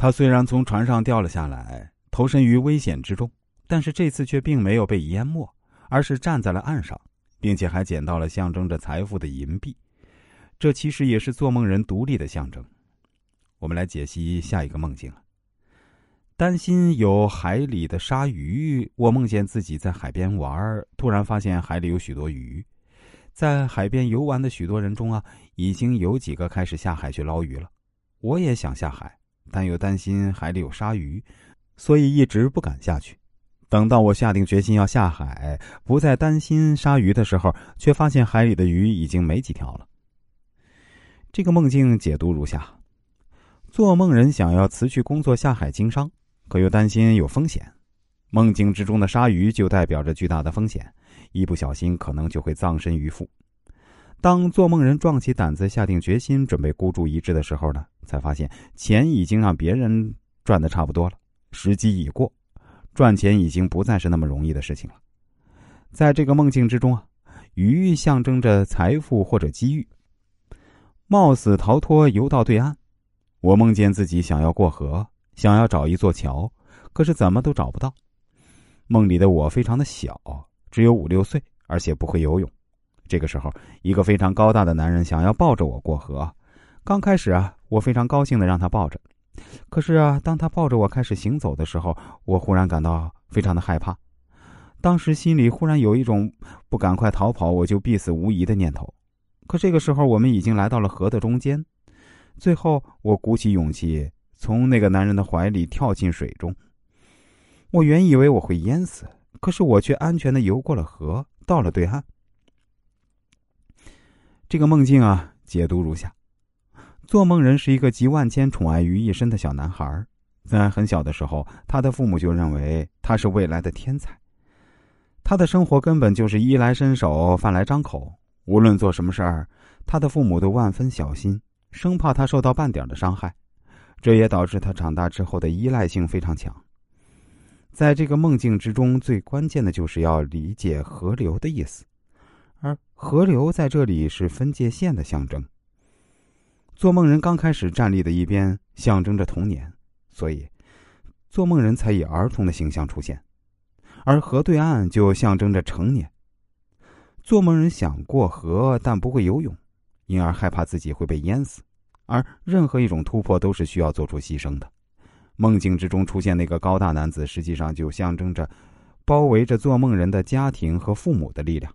他虽然从船上掉了下来，投身于危险之中，但是这次却并没有被淹没，而是站在了岸上，并且还捡到了象征着财富的银币。这其实也是做梦人独立的象征。我们来解析下一个梦境了担心有海里的鲨鱼，我梦见自己在海边玩，突然发现海里有许多鱼。在海边游玩的许多人中啊，已经有几个开始下海去捞鱼了。我也想下海，但又担心海里有鲨鱼，所以一直不敢下去。等到我下定决心要下海，不再担心鲨鱼的时候，却发现海里的鱼已经没几条了。这个梦境解读如下。做梦人想要辞去工作下海经商，可又担心有风险。梦境之中的鲨鱼就代表着巨大的风险，一不小心可能就会葬身鱼腹。当做梦人壮起胆子下定决心准备孤注一掷的时候呢，才发现钱已经让别人赚的差不多了，时机已过，赚钱已经不再是那么容易的事情了。在这个梦境之中啊，鱼象征着财富或者机遇，冒死逃脱游到对岸。我梦见自己想要过河，想要找一座桥，可是怎么都找不到。梦里的我非常的小，只有五六岁，而且不会游泳。这个时候，一个非常高大的男人想要抱着我过河。刚开始啊，我非常高兴的让他抱着，可是啊，当他抱着我开始行走的时候，我忽然感到非常的害怕。当时心里忽然有一种不赶快逃跑我就必死无疑的念头。可这个时候，我们已经来到了河的中间。最后，我鼓起勇气从那个男人的怀里跳进水中。我原以为我会淹死，可是我却安全的游过了河，到了对岸。这个梦境啊，解读如下：做梦人是一个集万千宠爱于一身的小男孩，在很小的时候，他的父母就认为他是未来的天才。他的生活根本就是衣来伸手，饭来张口，无论做什么事儿，他的父母都万分小心。生怕他受到半点的伤害，这也导致他长大之后的依赖性非常强。在这个梦境之中，最关键的就是要理解河流的意思，而河流在这里是分界线的象征。做梦人刚开始站立的一边象征着童年，所以做梦人才以儿童的形象出现，而河对岸就象征着成年。做梦人想过河，但不会游泳。因而害怕自己会被淹死，而任何一种突破都是需要做出牺牲的。梦境之中出现那个高大男子，实际上就象征着包围着做梦人的家庭和父母的力量。